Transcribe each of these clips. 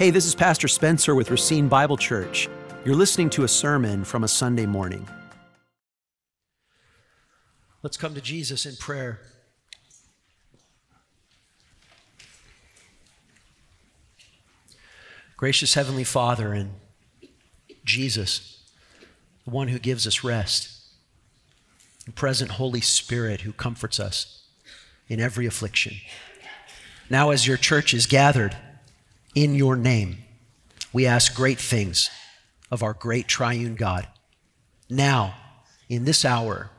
Hey, this is Pastor Spencer with Racine Bible Church. You're listening to a sermon from a Sunday morning. Let's come to Jesus in prayer. Gracious Heavenly Father and Jesus, the one who gives us rest, the present Holy Spirit who comforts us in every affliction. Now, as your church is gathered in your name, we ask great things of our great triune God. Now, in this hour,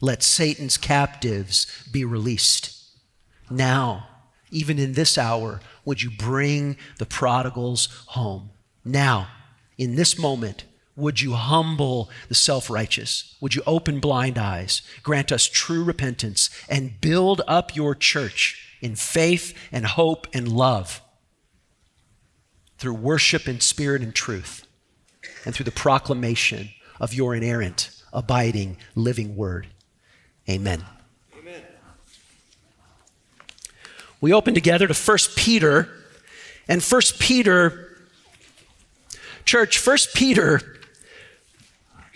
let Satan's captives be released. Now, even in this hour, would you bring the prodigals home? Now, in this moment, would you humble the self righteous? Would you open blind eyes, grant us true repentance, and build up your church in faith and hope and love through worship in spirit and truth, and through the proclamation of your inerrant, abiding, living word? Amen. Amen. We open together to 1 Peter, and 1 Peter, church, 1 Peter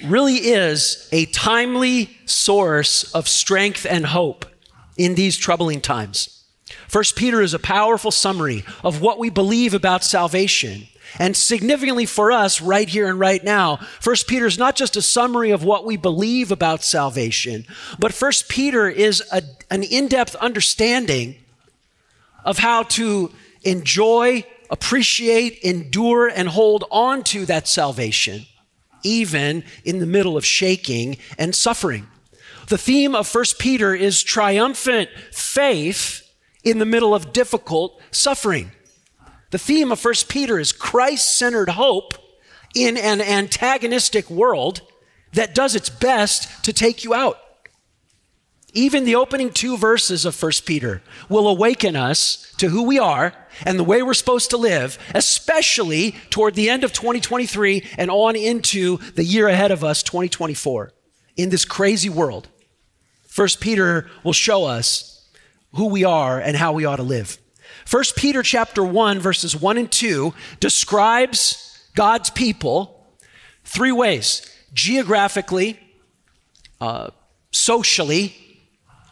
really is a timely source of strength and hope in these troubling times. 1 Peter is a powerful summary of what we believe about salvation. And significantly for us right here and right now, 1 Peter is not just a summary of what we believe about salvation, but 1 Peter is a, an in depth understanding of how to enjoy, appreciate, endure, and hold on to that salvation, even in the middle of shaking and suffering. The theme of 1 Peter is triumphant faith in the middle of difficult suffering. The theme of 1 Peter is Christ centered hope in an antagonistic world that does its best to take you out. Even the opening two verses of 1 Peter will awaken us to who we are and the way we're supposed to live, especially toward the end of 2023 and on into the year ahead of us, 2024, in this crazy world. 1 Peter will show us who we are and how we ought to live. 1 Peter chapter 1 verses 1 and 2 describes God's people three ways: geographically, uh, socially,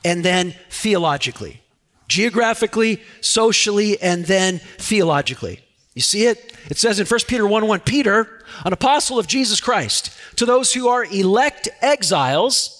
and then theologically. Geographically, socially, and then theologically. You see it? It says in 1 Peter 1 1, Peter, an apostle of Jesus Christ, to those who are elect exiles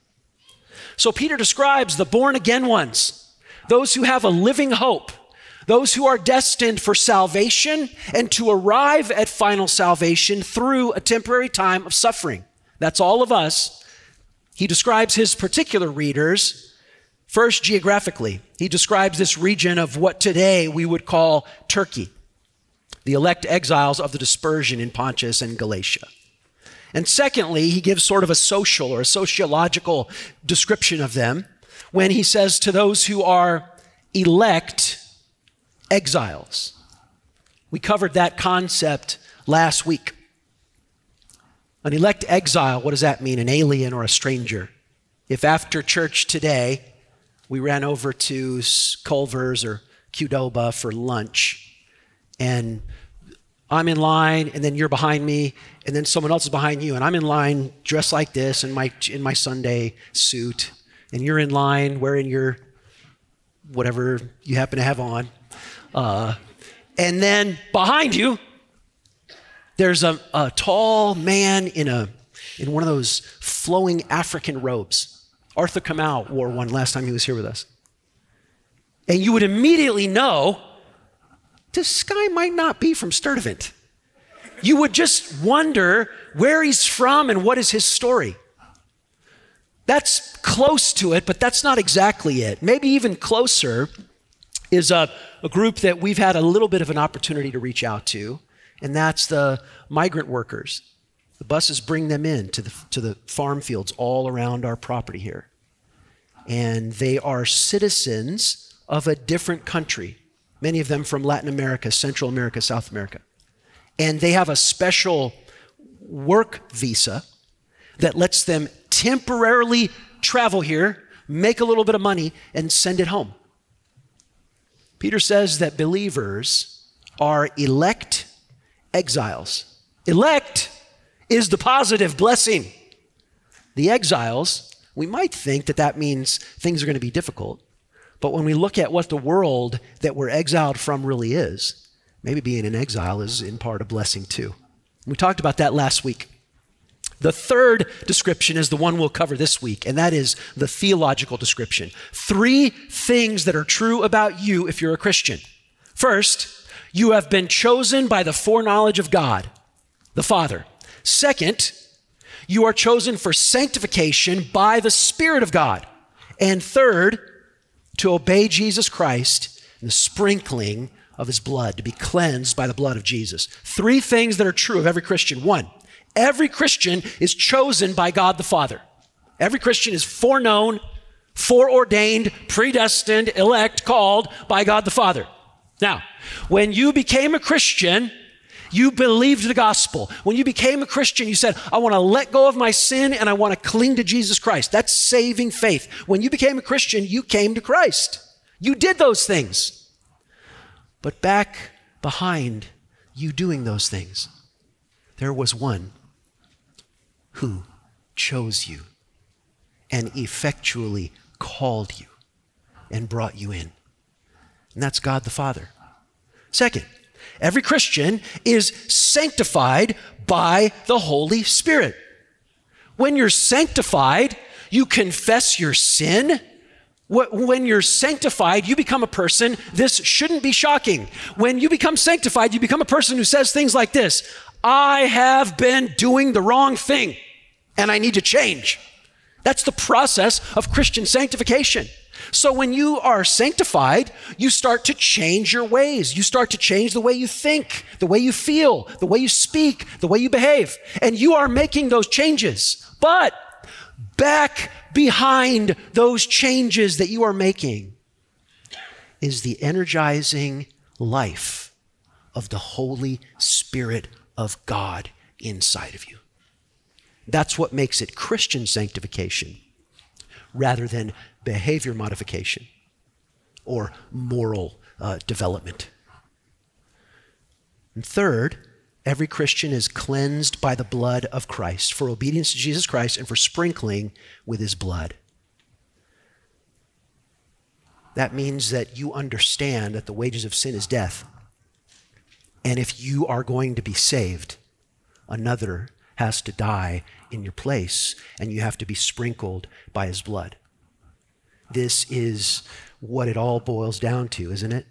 so Peter describes the born again ones, those who have a living hope, those who are destined for salvation and to arrive at final salvation through a temporary time of suffering. That's all of us. He describes his particular readers first geographically. He describes this region of what today we would call Turkey, the elect exiles of the dispersion in Pontus and Galatia. And secondly, he gives sort of a social or a sociological description of them when he says to those who are elect exiles. We covered that concept last week. An elect exile, what does that mean? An alien or a stranger? If after church today we ran over to Culver's or Qdoba for lunch and I'm in line, and then you're behind me, and then someone else is behind you, and I'm in line dressed like this in my in my Sunday suit, and you're in line wearing your whatever you happen to have on, uh, and then behind you, there's a, a tall man in a in one of those flowing African robes. Arthur Kamau wore one last time he was here with us, and you would immediately know this guy might not be from Sturtevant. You would just wonder where he's from and what is his story. That's close to it, but that's not exactly it. Maybe even closer is a, a group that we've had a little bit of an opportunity to reach out to, and that's the migrant workers. The buses bring them in to the, to the farm fields all around our property here. And they are citizens of a different country, many of them from Latin America, Central America, South America. And they have a special work visa that lets them temporarily travel here, make a little bit of money, and send it home. Peter says that believers are elect exiles. Elect is the positive blessing. The exiles, we might think that that means things are going to be difficult. But when we look at what the world that we're exiled from really is, maybe being in exile is in part a blessing too. We talked about that last week. The third description is the one we'll cover this week, and that is the theological description. Three things that are true about you if you're a Christian. First, you have been chosen by the foreknowledge of God, the Father. Second, you are chosen for sanctification by the Spirit of God. And third, to obey Jesus Christ and the sprinkling of his blood, to be cleansed by the blood of Jesus. Three things that are true of every Christian. One, every Christian is chosen by God the Father. Every Christian is foreknown, foreordained, predestined, elect, called by God the Father. Now, when you became a Christian, you believed the gospel. When you became a Christian, you said, I want to let go of my sin and I want to cling to Jesus Christ. That's saving faith. When you became a Christian, you came to Christ. You did those things. But back behind you doing those things, there was one who chose you and effectually called you and brought you in. And that's God the Father. Second, every Christian is sanctified by the Holy Spirit. When you're sanctified, you confess your sin. When you're sanctified, you become a person. This shouldn't be shocking. When you become sanctified, you become a person who says things like this I have been doing the wrong thing and I need to change. That's the process of Christian sanctification. So when you are sanctified, you start to change your ways. You start to change the way you think, the way you feel, the way you speak, the way you behave. And you are making those changes. But back behind those changes that you are making is the energizing life of the Holy Spirit of God inside of you. That's what makes it Christian sanctification rather than behavior modification or moral uh, development. And third, every Christian is cleansed by the blood of Christ for obedience to Jesus Christ and for sprinkling with his blood. That means that you understand that the wages of sin is death. And if you are going to be saved, another has to die in your place, and you have to be sprinkled by his blood. This is what it all boils down to, isn't it?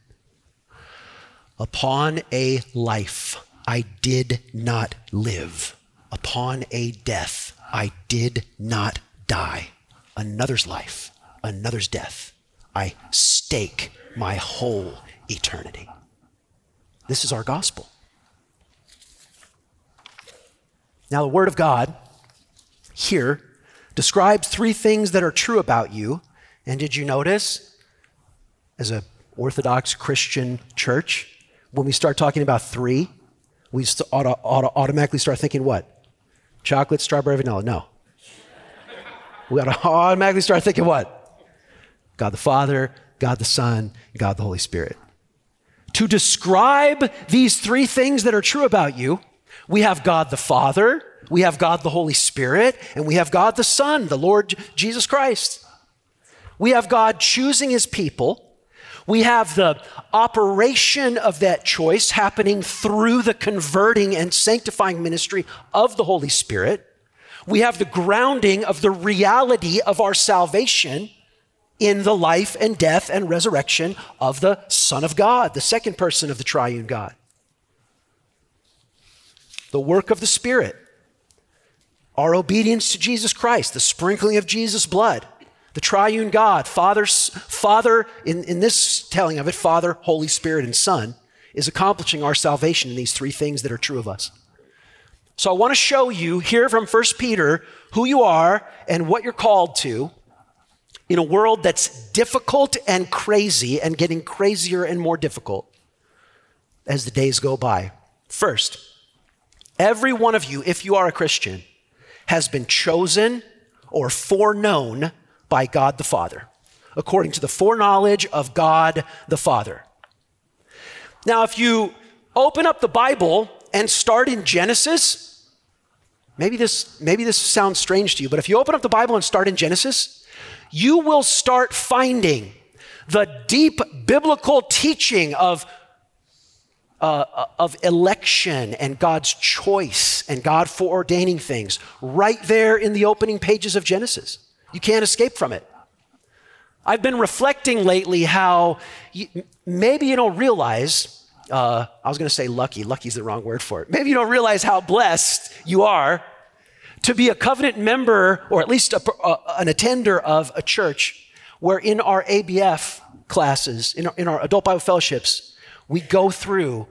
Upon a life I did not live, upon a death I did not die. Another's life, another's death. I stake my whole eternity. This is our gospel. Now, the Word of God here describes three things that are true about you. And did you notice, as an Orthodox Christian church, when we start talking about three, we auto, automatically start thinking what? Chocolate, strawberry, vanilla. No. We to automatically start thinking what? God the Father, God the Son, God the Holy Spirit. To describe these three things that are true about you, we have God the Father, we have God the Holy Spirit, and we have God the Son, the Lord Jesus Christ. We have God choosing his people. We have the operation of that choice happening through the converting and sanctifying ministry of the Holy Spirit. We have the grounding of the reality of our salvation in the life and death and resurrection of the Son of God, the second person of the triune God the work of the Spirit, our obedience to Jesus Christ, the sprinkling of Jesus' blood, the triune God, Father, Father in, in this telling of it, Father, Holy Spirit, and Son. is accomplishing our salvation in these three things that are true of us. So I want to show you here from 1 Peter who you are and what you're called to in a world that's difficult and crazy and getting crazier and more difficult as the days go by. First, every one of you, if you are a Christian, has been chosen or foreknown by God the Father, according to the foreknowledge of God the Father. Now, if you open up the Bible and start in Genesis, Maybe this, maybe this sounds strange to you, but if you open up the Bible and start in Genesis, you will start finding the deep biblical teaching of, uh, of election and God's choice and God foreordaining things right there in the opening pages of Genesis. You can't escape from it. I've been reflecting lately how you, maybe you don't realize uh, I was going to say lucky. Lucky is the wrong word for it. Maybe you don't realize how blessed you are to be a covenant member or at least a, uh, an attender of a church where in our ABF classes, in our, in our adult Bible fellowships, we go through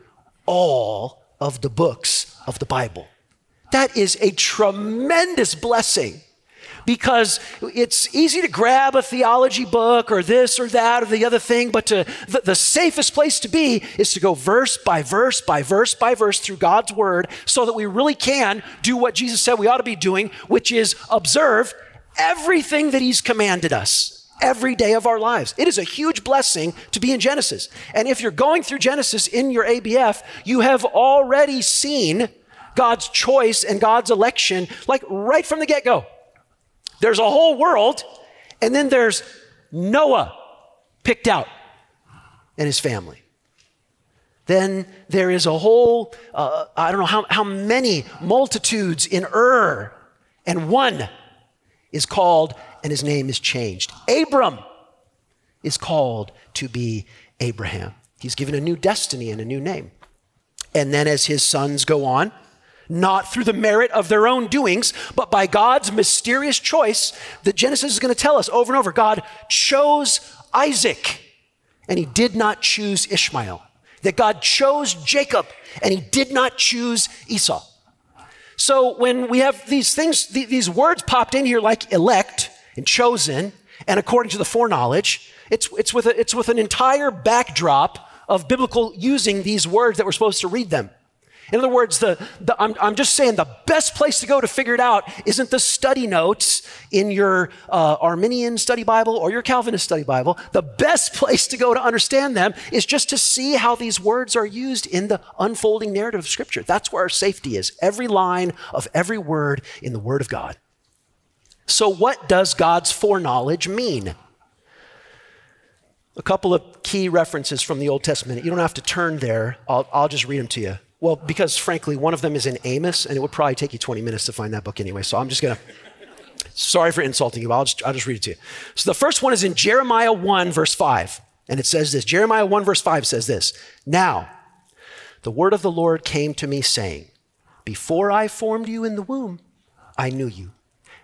all of the books of the Bible. That is a tremendous blessing because it's easy to grab a theology book or this or that or the other thing, but to, the, the safest place to be is to go verse by verse by verse by verse through God's word so that we really can do what Jesus said we ought to be doing, which is observe everything that He's commanded us every day of our lives. It is a huge blessing to be in Genesis. And if you're going through Genesis in your ABF, you have already seen God's choice and God's election, like right from the get go. There's a whole world, and then there's Noah picked out and his family. Then there is a whole, uh, I don't know how, how many multitudes in Ur, and one is called and his name is changed. Abram is called to be Abraham. He's given a new destiny and a new name. And then as his sons go on, not through the merit of their own doings, but by God's mysterious choice that Genesis is going to tell us over and over. God chose Isaac and he did not choose Ishmael. That God chose Jacob and he did not choose Esau. So when we have these things, these words popped in here like elect and chosen, and according to the foreknowledge, it's, it's, with, a, it's with an entire backdrop of biblical using these words that we're supposed to read them. In other words, the, the, I'm, I'm, just saying the best place to go to figure it out isn't the study notes in your uh, Arminian study Bible or your Calvinist study Bible. The best place to go to understand them is just to see how these words are used in the unfolding narrative of Scripture. That's where our safety is. Every line of every word in the Word of God. So, what does God's foreknowledge mean? A couple of key references from the Old Testament. You don't have to turn there, I'll, I'll just read them to you. Well, because frankly, one of them is in Amos, and it would probably take you 20 minutes to find that book anyway. So I'm just going to, sorry for insulting you, I'll just, I'll just read it to you. So the first one is in Jeremiah 1, verse 5. And it says this Jeremiah 1, verse 5 says this Now, the word of the Lord came to me, saying, Before I formed you in the womb, I knew you.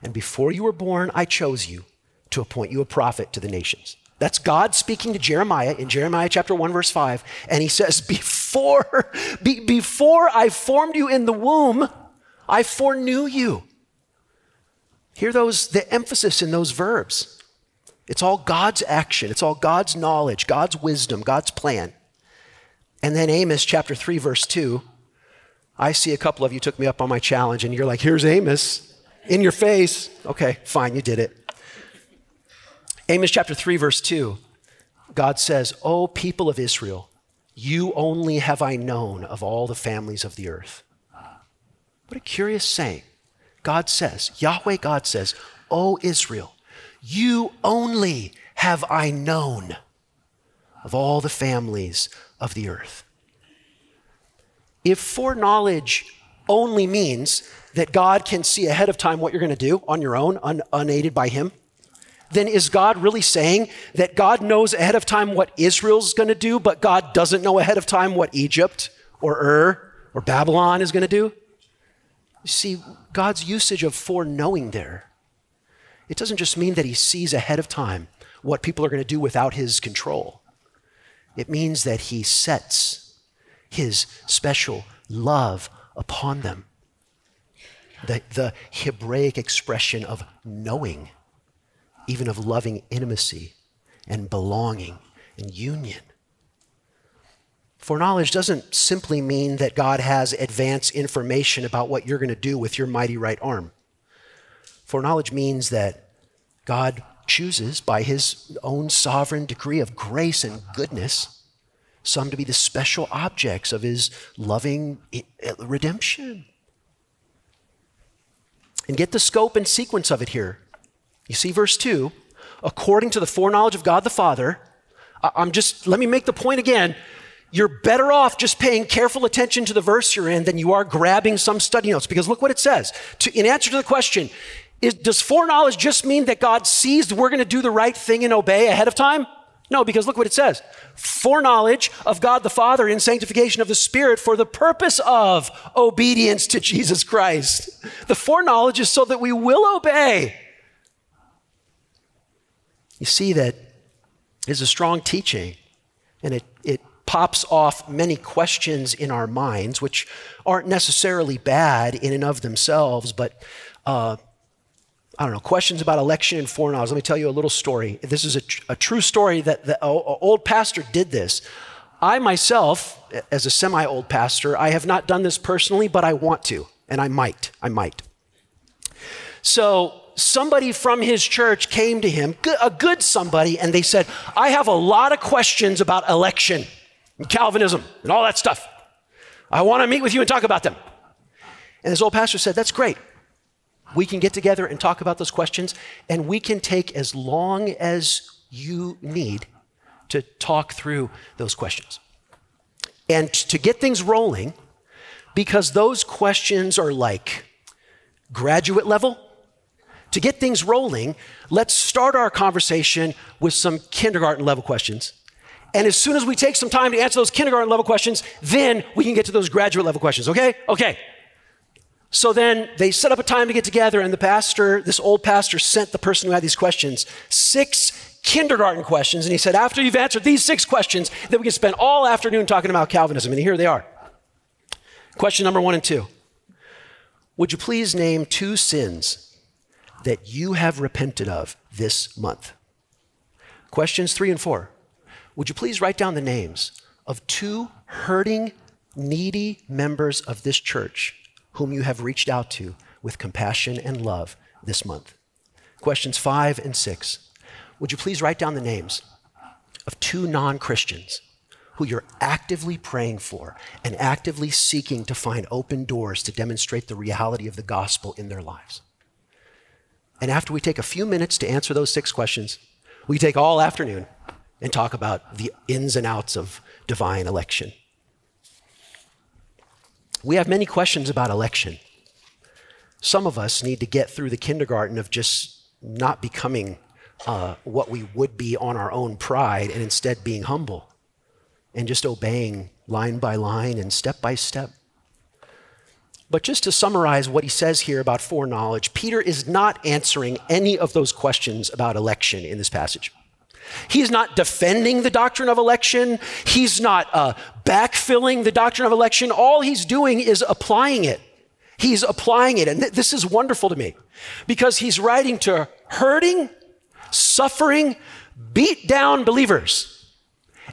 And before you were born, I chose you to appoint you a prophet to the nations. That's God speaking to Jeremiah in Jeremiah chapter 1, verse 5. And he says, Before, be, before I formed you in the womb, I foreknew you. Hear those, the emphasis in those verbs. It's all God's action, it's all God's knowledge, God's wisdom, God's plan. And then Amos chapter 3, verse 2. I see a couple of you took me up on my challenge, and you're like, here's Amos in your face. Okay, fine, you did it. Amos chapter 3, verse 2, God says, O people of Israel, you only have I known of all the families of the earth. What a curious saying. God says, Yahweh God says, O Israel, you only have I known of all the families of the earth. If foreknowledge only means that God can see ahead of time what you're going to do on your own, un- unaided by Him, then is God really saying that God knows ahead of time what Israel's going to do, but God doesn't know ahead of time what Egypt or Ur or Babylon is going to do? You see, God's usage of foreknowing there, it doesn't just mean that He sees ahead of time what people are going to do without His control. It means that He sets his special love upon them. The, the Hebraic expression of knowing, even of loving intimacy and belonging and union. Foreknowledge doesn't simply mean that God has advance information about what you're going to do with your mighty right arm. Foreknowledge means that God chooses, by his own sovereign decree of grace and goodness, some to be the special objects of his loving eh, eh, redemption. And get the scope and sequence of it here. You see, verse 2 according to the foreknowledge of God the Father, I'm just, let me make the point again. You're better off just paying careful attention to the verse you're in than you are grabbing some study notes. Because look what it says. To, in answer to the question, is, does foreknowledge just mean that God sees we're going to do the right thing and obey ahead of time? No, because look what it says foreknowledge of God the Father in sanctification of the Spirit for the purpose of obedience to Jesus Christ. The foreknowledge is so that we will obey. You see that is a strong teaching, and it, it pops off many questions in our minds, which aren't necessarily bad in and of themselves, but uh, I don't know, questions about election and foreknowledge. Let me tell you a little story. This is a, tr- a true story that the old pastor did this. I myself, as a semi old pastor, I have not done this personally, but I want to, and I might. I might. So, somebody from his church came to him, a good somebody, and they said, I have a lot of questions about election and Calvinism and all that stuff. I want to meet with you and talk about them. And this old pastor said, That's great. We can get together and talk about those questions, and we can take as long as you need to talk through those questions. And to get things rolling, because those questions are like graduate level, to get things rolling, let's start our conversation with some kindergarten level questions. And as soon as we take some time to answer those kindergarten level questions, then we can get to those graduate level questions, okay? Okay. So then they set up a time to get together, and the pastor, this old pastor, sent the person who had these questions six kindergarten questions. And he said, After you've answered these six questions, then we can spend all afternoon talking about Calvinism. And here they are. Question number one and two Would you please name two sins that you have repented of this month? Questions three and four. Would you please write down the names of two hurting, needy members of this church whom you have reached out to with compassion and love this month. Questions five and six. Would you please write down the names of two non Christians who you're actively praying for and actively seeking to find open doors to demonstrate the reality of the gospel in their lives? And after we take a few minutes to answer those six questions, we take all afternoon and talk about the ins and outs of divine election. We have many questions about election. Some of us need to get through the kindergarten of just not becoming uh, what we would be on our own pride and instead being humble and just obeying line by line and step by step. But just to summarize what he says here about foreknowledge, Peter is not answering any of those questions about election in this passage. He's not defending the doctrine of election. He's not uh, backfilling the doctrine of election. All he's doing is applying it. He's applying it. And th- this is wonderful to me because he's writing to hurting, suffering, beat down believers.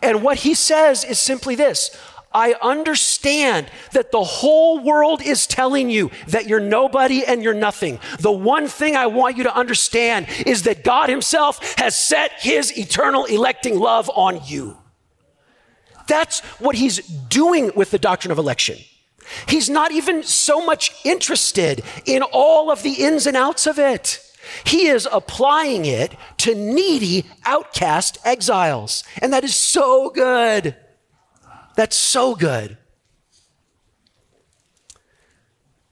And what he says is simply this I understand that the whole world is telling you that you're nobody and you're nothing. The one thing I want you to understand is that God Himself has set His eternal electing love on you. That's what He's doing with the doctrine of election. He's not even so much interested in all of the ins and outs of it. He is applying it to needy, outcast exiles. And that is so good. That's so good.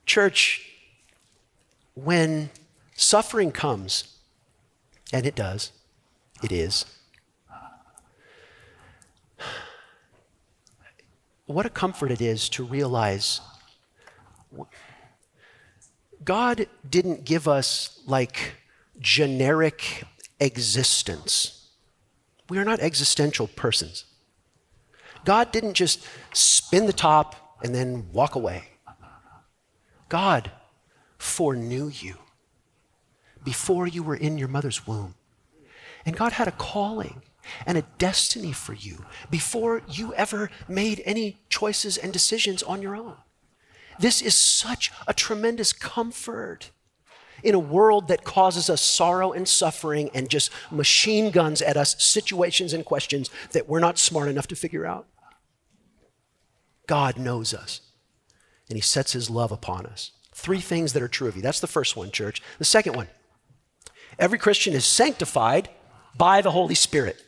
Church, when suffering comes, and it does, it is, what a comfort it is to realize God didn't give us like generic existence. We are not existential persons. God didn't just spin the top and then walk away. God foreknew you before you were in your mother's womb. And God had a calling and a destiny for you before you ever made any choices and decisions on your own. This is such a tremendous comfort in a world that causes us sorrow and suffering and just machine guns at us situations and questions that we're not smart enough to figure out. God knows us, and He sets His love upon us. Three things that are true of you. That's the first one, church. The second one every Christian is sanctified by the Holy Spirit.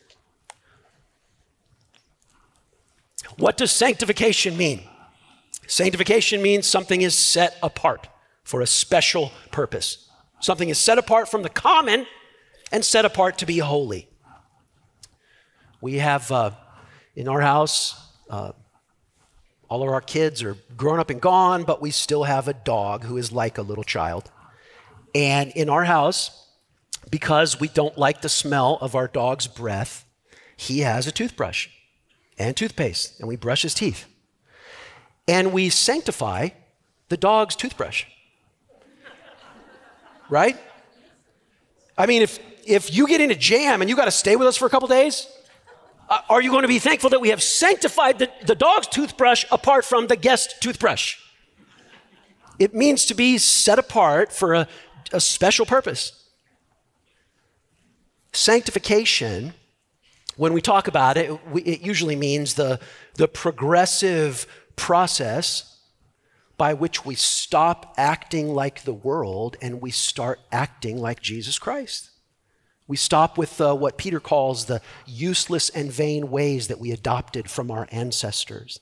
What does sanctification mean? Sanctification means something is set apart for a special purpose. Something is set apart from the common and set apart to be holy. We have uh, in our house, uh, all of our kids are grown up and gone, but we still have a dog who is like a little child. And in our house, because we don't like the smell of our dog's breath, he has a toothbrush and toothpaste, and we brush his teeth. And we sanctify the dog's toothbrush right? I mean, if, if you get in a jam and you got to stay with us for a couple days, uh, are you going to be thankful that we have sanctified the, the dog's toothbrush apart from the guest toothbrush? It means to be set apart for a, a special purpose. Sanctification, when we talk about it, we, it usually means the, the progressive process by which we stop acting like the world and we start acting like Jesus Christ. We stop with uh, what Peter calls the useless and vain ways that we adopted from our ancestors.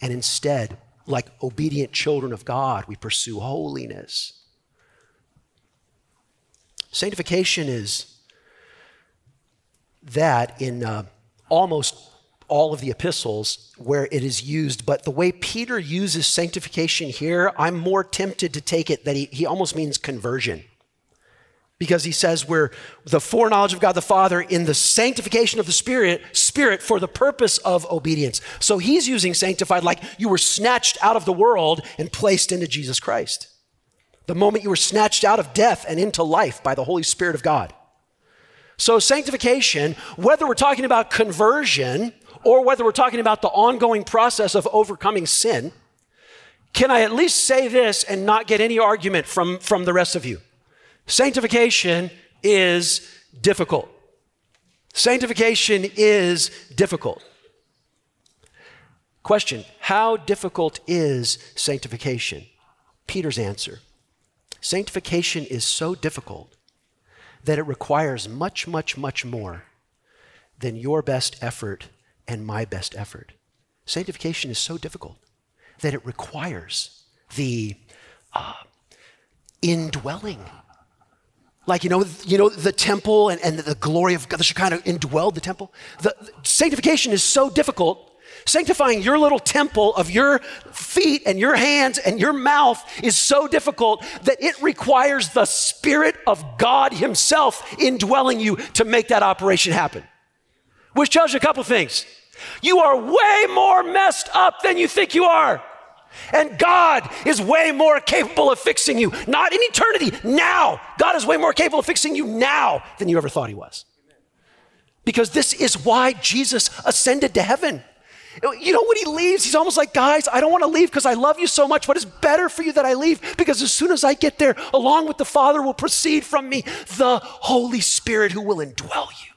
And instead, like obedient children of God, we pursue holiness. Sanctification is that in uh, almost all of the epistles where it is used, but the way Peter uses sanctification here, I'm more tempted to take it that he, he almost means conversion. Because he says we're the foreknowledge of God the Father in the sanctification of the Spirit, Spirit for the purpose of obedience. So he's using sanctified like you were snatched out of the world and placed into Jesus Christ. The moment you were snatched out of death and into life by the Holy Spirit of God. So, sanctification, whether we're talking about conversion or whether we're talking about the ongoing process of overcoming sin, can I at least say this and not get any argument from, from the rest of you? Sanctification is difficult. Sanctification is difficult. Question How difficult is sanctification? Peter's answer Sanctification is so difficult that it requires much, much, much more than your best effort and my best effort. Sanctification is so difficult that it requires the uh, indwelling. Like, you know, you know the temple and, and the glory of God, the Shekinah indwelled the temple. The, the, sanctification is so difficult. Sanctifying your little temple of your feet and your hands and your mouth is so difficult that it requires the Spirit of God Himself indwelling you to make that operation happen. Which tells you a couple things. You are way more messed up than you think you are. And God is way more capable of fixing you, not in eternity, now. God is way more capable of fixing you now than you ever thought He was. Because this is why Jesus ascended to heaven. You know, when He leaves, He's almost like, guys, I don't want to leave because I love you so much, but it's better for you that I leave because as soon as I get there, along with the Father will proceed from me the Holy Spirit who will indwell you.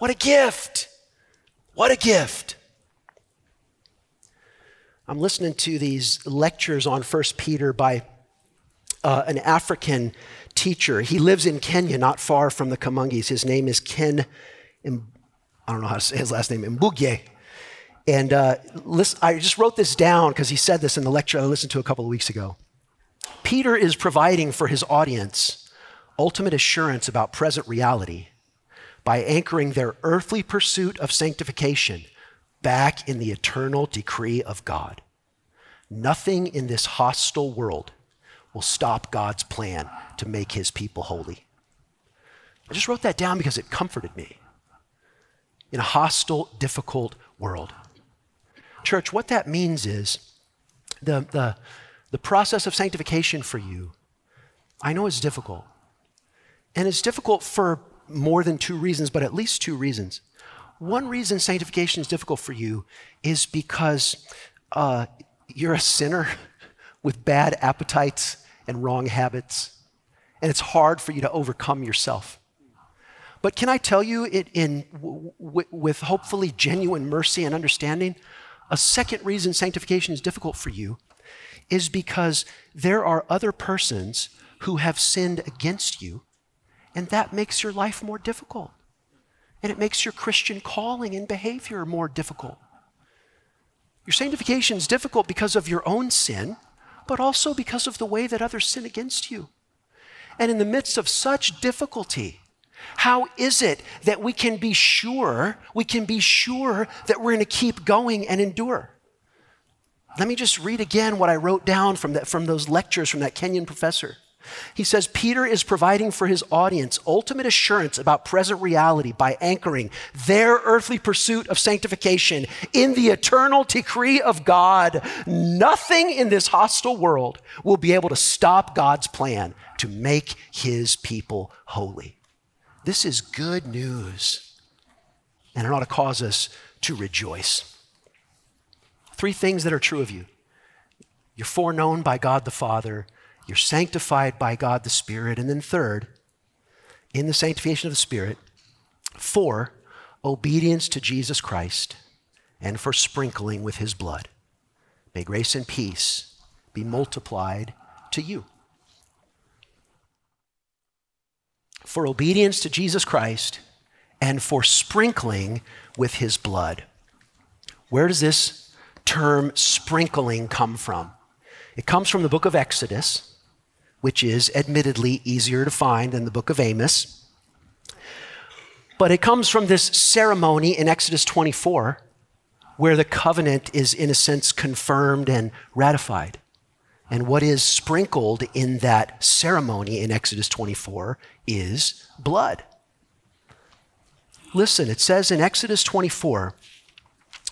What a gift! What a gift. I'm listening to these lectures on First Peter by uh, an African teacher. He lives in Kenya, not far from the Kamungis. His name is Ken, I don't know how to say his last name, Mbuge. And uh, listen, I just wrote this down because he said this in the lecture I listened to a couple of weeks ago. Peter is providing for his audience ultimate assurance about present reality by anchoring their earthly pursuit of sanctification back in the eternal decree of God. Nothing in this hostile world will stop God's plan to make his people holy. I just wrote that down because it comforted me. In a hostile, difficult world, Church, what that means is the, the, the process of sanctification for you, I know it's difficult. And it's difficult for more than two reasons, but at least two reasons. One reason sanctification is difficult for you is because uh, you're a sinner with bad appetites and wrong habits, and it's hard for you to overcome yourself. But can I tell you it in w- w- with hopefully genuine mercy and understanding? A second reason sanctification is difficult for you is because there are other persons who have sinned against you, and that makes your life more difficult. And it makes your Christian calling and behavior more difficult. Your sanctification is difficult because of your own sin, but also because of the way that others sin against you. And in the midst of such difficulty, how is it that we can be sure, we can be sure that we're going to keep going and endure? Let me just read again what I wrote down from, that, from those lectures from that Kenyan professor. He says Peter is providing for his audience ultimate assurance about present reality by anchoring their earthly pursuit of sanctification in the eternal decree of God. Nothing in this hostile world will be able to stop God's plan to make his people holy. This is good news, and it ought to cause us to rejoice. Three things that are true of you you're foreknown by God the Father, you're sanctified by God the Spirit, and then third, in the sanctification of the Spirit, for obedience to Jesus Christ and for sprinkling with his blood. May grace and peace be multiplied to you. for obedience to Jesus Christ and for sprinkling with his blood. Where does this term sprinkling come from? It comes from the book of Exodus, which is admittedly easier to find than the book of Amos. But it comes from this ceremony in Exodus 24 where the covenant is, in a sense, confirmed and ratified. And what is sprinkled in that ceremony in Exodus 24 is blood. Listen, it says in Exodus 24,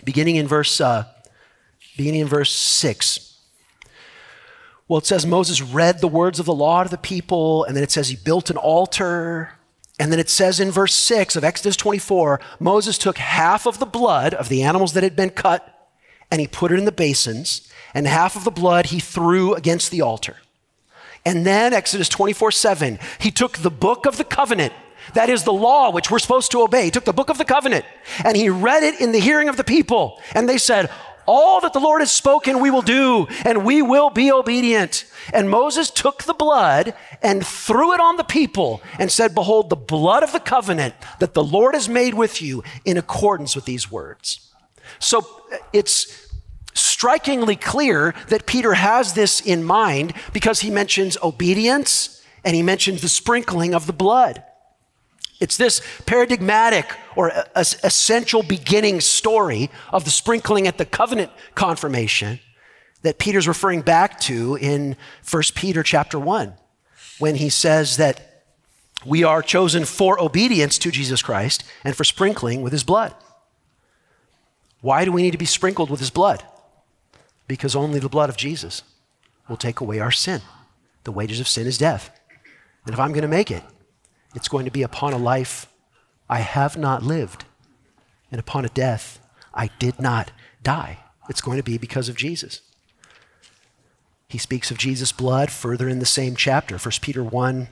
beginning in verse, uh, beginning in verse 6. Well, it says Moses read the words of the law to the people, and then it says he built an altar. And then it says in verse 6 of Exodus 24 Moses took half of the blood of the animals that had been cut and he put it in the basins, and half of the blood he threw against the altar. And then, Exodus 24 7, he took the book of the covenant, that is the law which we're supposed to obey. He took the book of the covenant and he read it in the hearing of the people. And they said, All that the Lord has spoken, we will do, and we will be obedient. And Moses took the blood and threw it on the people and said, Behold, the blood of the covenant that the Lord has made with you in accordance with these words. So it's strikingly clear that Peter has this in mind because he mentions obedience and he mentions the sprinkling of the blood. It's this paradigmatic or essential beginning story of the sprinkling at the covenant confirmation that Peter's referring back to in 1 Peter chapter 1 when he says that we are chosen for obedience to Jesus Christ and for sprinkling with his blood. Why do we need to be sprinkled with his blood? Because only the blood of Jesus will take away our sin. The wages of sin is death. And if I'm going to make it, it's going to be upon a life I have not lived and upon a death I did not die. It's going to be because of Jesus. He speaks of Jesus' blood further in the same chapter, 1 Peter 1,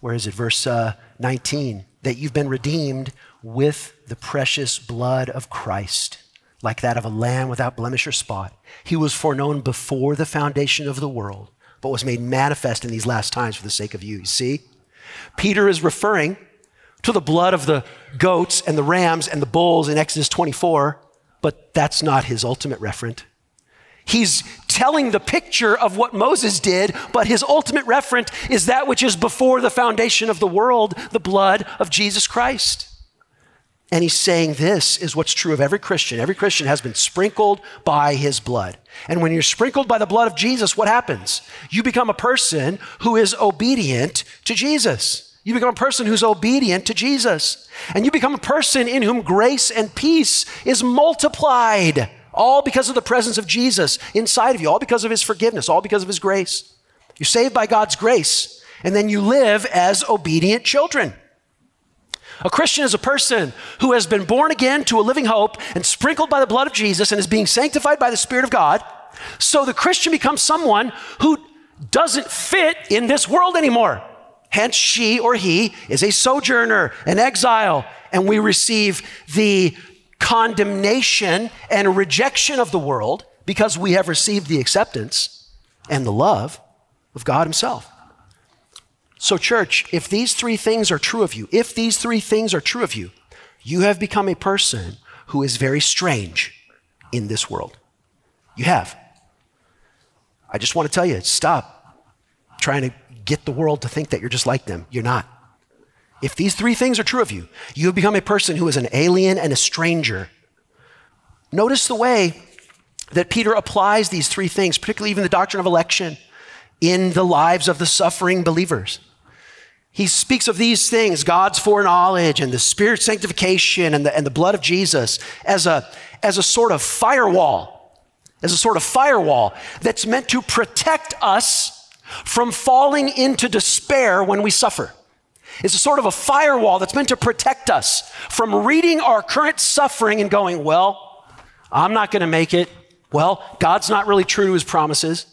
where is it? Verse uh, 19, that you've been redeemed with the precious blood of Christ, like that of a lamb without blemish or spot. He was foreknown before the foundation of the world, but was made manifest in these last times for the sake of you. You see? Peter is referring to the blood of the goats and the rams and the bulls in Exodus 24, but that's not his ultimate referent. He's telling the picture of what Moses did, but his ultimate referent is that which is before the foundation of the world, the blood of Jesus Christ. And he's saying this is what's true of every Christian. Every Christian has been sprinkled by his blood. And when you're sprinkled by the blood of Jesus, what happens? You become a person who is obedient to Jesus. You become a person who's obedient to Jesus. And you become a person in whom grace and peace is multiplied. All because of the presence of Jesus inside of you, all because of his forgiveness, all because of his grace. You're saved by God's grace, and then you live as obedient children. A Christian is a person who has been born again to a living hope and sprinkled by the blood of Jesus and is being sanctified by the Spirit of God. So the Christian becomes someone who doesn't fit in this world anymore. Hence, she or he is a sojourner, an exile, and we receive the condemnation and rejection of the world because we have received the acceptance and the love of God Himself. So, church, if these three things are true of you, if these three things are true of you, you have become a person who is very strange in this world. You have. I just want to tell you stop trying to get the world to think that you're just like them. You're not. If these three things are true of you, you have become a person who is an alien and a stranger. Notice the way that Peter applies these three things, particularly even the doctrine of election, in the lives of the suffering believers. He speaks of these things, God's foreknowledge and the Spirit sanctification and the, and the blood of Jesus, as a, as a sort of firewall, as a sort of firewall that's meant to protect us from falling into despair when we suffer. It's a sort of a firewall that's meant to protect us from reading our current suffering and going, well, I'm not going to make it. Well, God's not really true to his promises.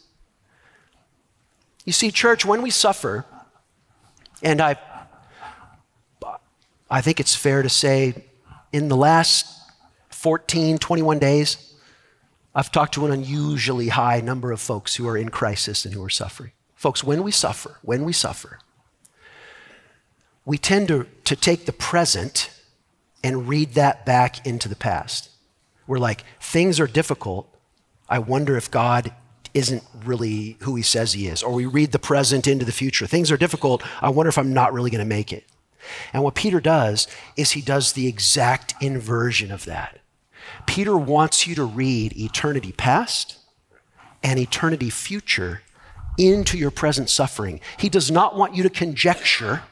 You see, church, when we suffer, and I, I think it's fair to say, in the last 14, 21 days, I've talked to an unusually high number of folks who are in crisis and who are suffering. Folks, when we suffer, when we suffer, we tend to, to take the present and read that back into the past. We're like, things are difficult. I wonder if God isn't really who he says he is. Or we read the present into the future. Things are difficult. I wonder if I'm not really going to make it. And what Peter does is he does the exact inversion of that. Peter wants you to read eternity past and eternity future into your present suffering. He does not want you to conjecture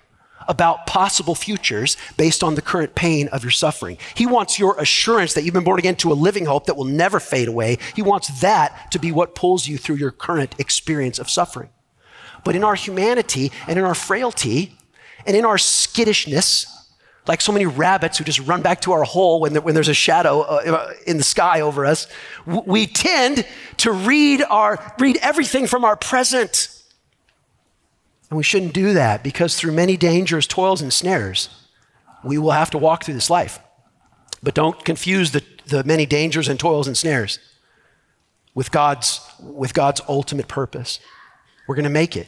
about possible futures based on the current pain of your suffering. He wants your assurance that you've been born again to a living hope that will never fade away. He wants that to be what pulls you through your current experience of suffering. But in our humanity and in our frailty and in our skittishness, like so many rabbits who just run back to our hole when, when there's a shadow uh, in the sky over us, we tend to read, our, read everything from our present and we shouldn't do that because through many dangers, toils, and snares, we will have to walk through this life. But don't confuse the, the many dangers and toils and snares with God's, with God's ultimate purpose. We're going to make it.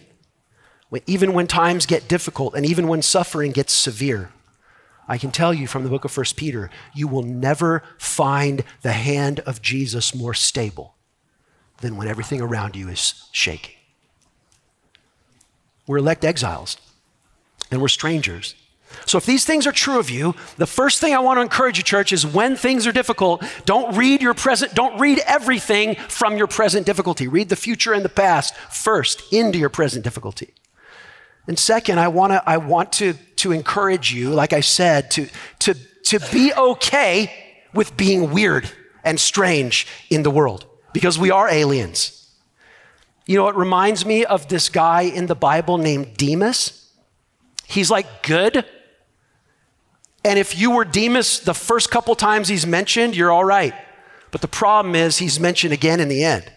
Even when times get difficult and even when suffering gets severe, I can tell you from the book of 1 Peter, you will never find the hand of Jesus more stable than when everything around you is shaking. We're elect exiles and we're strangers. So, if these things are true of you, the first thing I want to encourage you, church, is when things are difficult, don't read your present, don't read everything from your present difficulty. Read the future and the past first into your present difficulty. And second, I want to, I want to, to encourage you, like I said, to, to, to be okay with being weird and strange in the world because we are aliens. You know, it reminds me of this guy in the Bible named Demas. He's like good. And if you were Demas the first couple times he's mentioned, you're all right. But the problem is he's mentioned again in the end.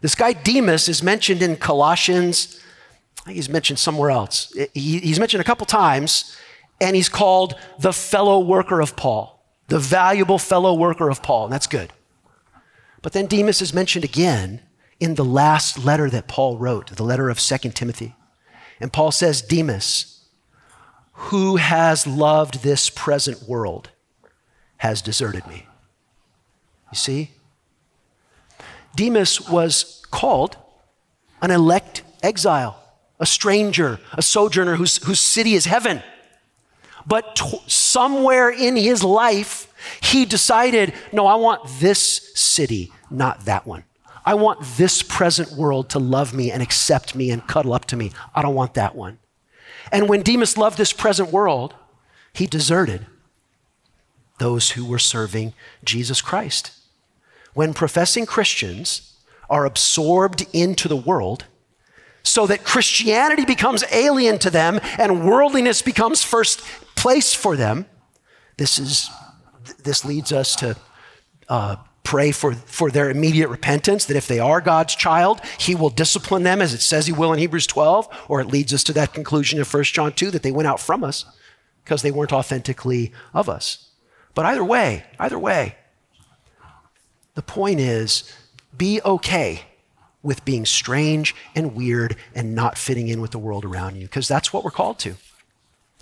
This guy Demas is mentioned in Colossians. he's mentioned somewhere else. he's mentioned a couple times, and he's called the fellow worker of Paul, the valuable fellow worker of Paul, and that's good. But then Demas is mentioned again in the last letter that Paul wrote, the letter of Second Timothy. And Paul says, Demas, who has loved this present world, has deserted me. You see? Demas was called an elect exile, a stranger, a sojourner whose, whose city is heaven. But t- somewhere in his life, he decided, no, I want this city, not that one. I want this present world to love me and accept me and cuddle up to me. I don't want that one. And when Demas loved this present world, he deserted those who were serving Jesus Christ. when professing Christians are absorbed into the world so that Christianity becomes alien to them and worldliness becomes first place for them. This, is, this leads us to uh, pray for, for their immediate repentance, that if they are God's child, He will discipline them as it says He will in Hebrews 12, or it leads us to that conclusion in 1 John 2 that they went out from us because they weren't authentically of us. But either way, either way, the point is be okay with being strange and weird and not fitting in with the world around you, because that's what we're called to.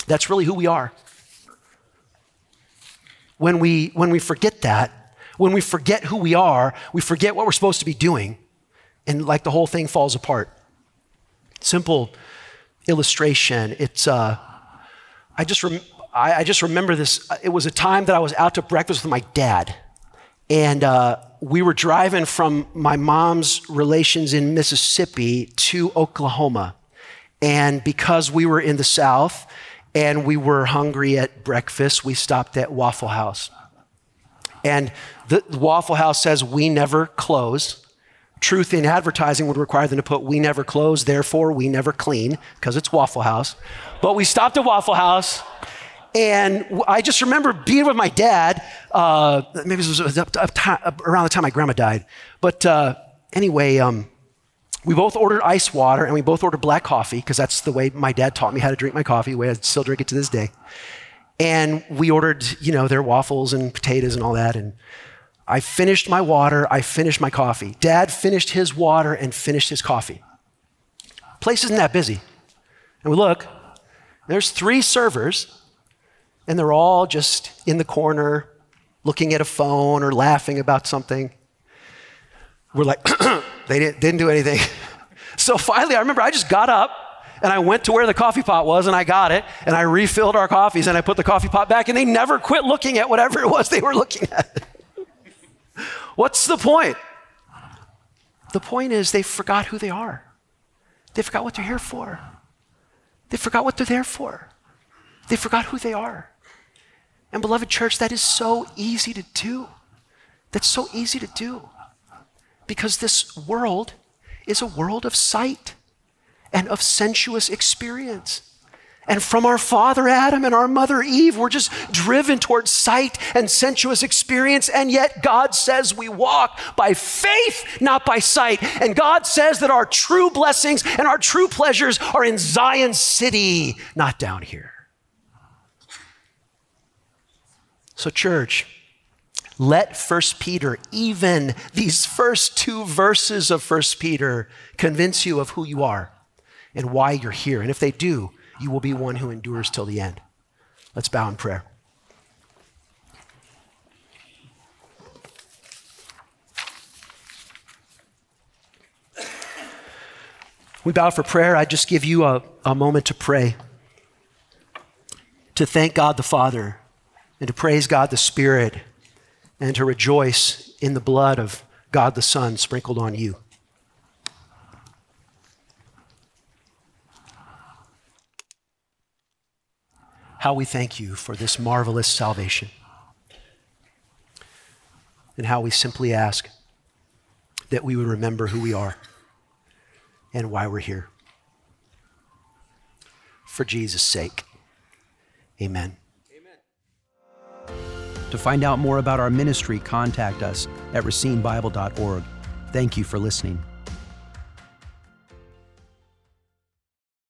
That's really who we are. When we, when we forget that, when we forget who we are, we forget what we're supposed to be doing, and like the whole thing falls apart. Simple illustration. It's, uh, I just, rem- I, I, just remember this. It was a time that I was out to breakfast with my dad. And uh, we were driving from my mom's relations in Mississippi to Oklahoma. And because we were in the South and we were hungry at breakfast, we stopped at Waffle House. And the, Waffle House says, We never close. Truth in advertising would require them to put, We never close, therefore we never clean, because it's Waffle House. But we stopped at Waffle House and I just remember being with my dad. Uh, maybe it was up, up, around the time my grandma died. But uh, anyway, um, we both ordered ice water and we both ordered black coffee because that's the way my dad taught me how to drink my coffee, the way I still drink it to this day. And we ordered, you know, their waffles and potatoes and all that. And I finished my water, I finished my coffee. Dad finished his water and finished his coffee. Place isn't that busy. And we look, there's three servers and they're all just in the corner looking at a phone or laughing about something. We're like, they didn't, didn't do anything. so finally, I remember I just got up and I went to where the coffee pot was and I got it and I refilled our coffees and I put the coffee pot back and they never quit looking at whatever it was they were looking at. What's the point? The point is they forgot who they are. They forgot what they're here for. They forgot what they're there for. They forgot who they are. And, beloved church, that is so easy to do. That's so easy to do. Because this world is a world of sight and of sensuous experience. And from our father Adam and our mother Eve, we're just driven towards sight and sensuous experience. And yet God says we walk by faith, not by sight. And God says that our true blessings and our true pleasures are in Zion City, not down here. So, church, let First Peter, even these first two verses of First Peter, convince you of who you are and why you're here. And if they do, you will be one who endures till the end. Let's bow in prayer. We bow for prayer. I just give you a, a moment to pray, to thank God the Father and to praise God the Spirit and to rejoice in the blood of God the Son sprinkled on you. How we thank you for this marvelous salvation. And how we simply ask that we would remember who we are and why we're here. For Jesus' sake, amen. To find out more about our ministry, contact us at racinebible.org. Thank you for listening.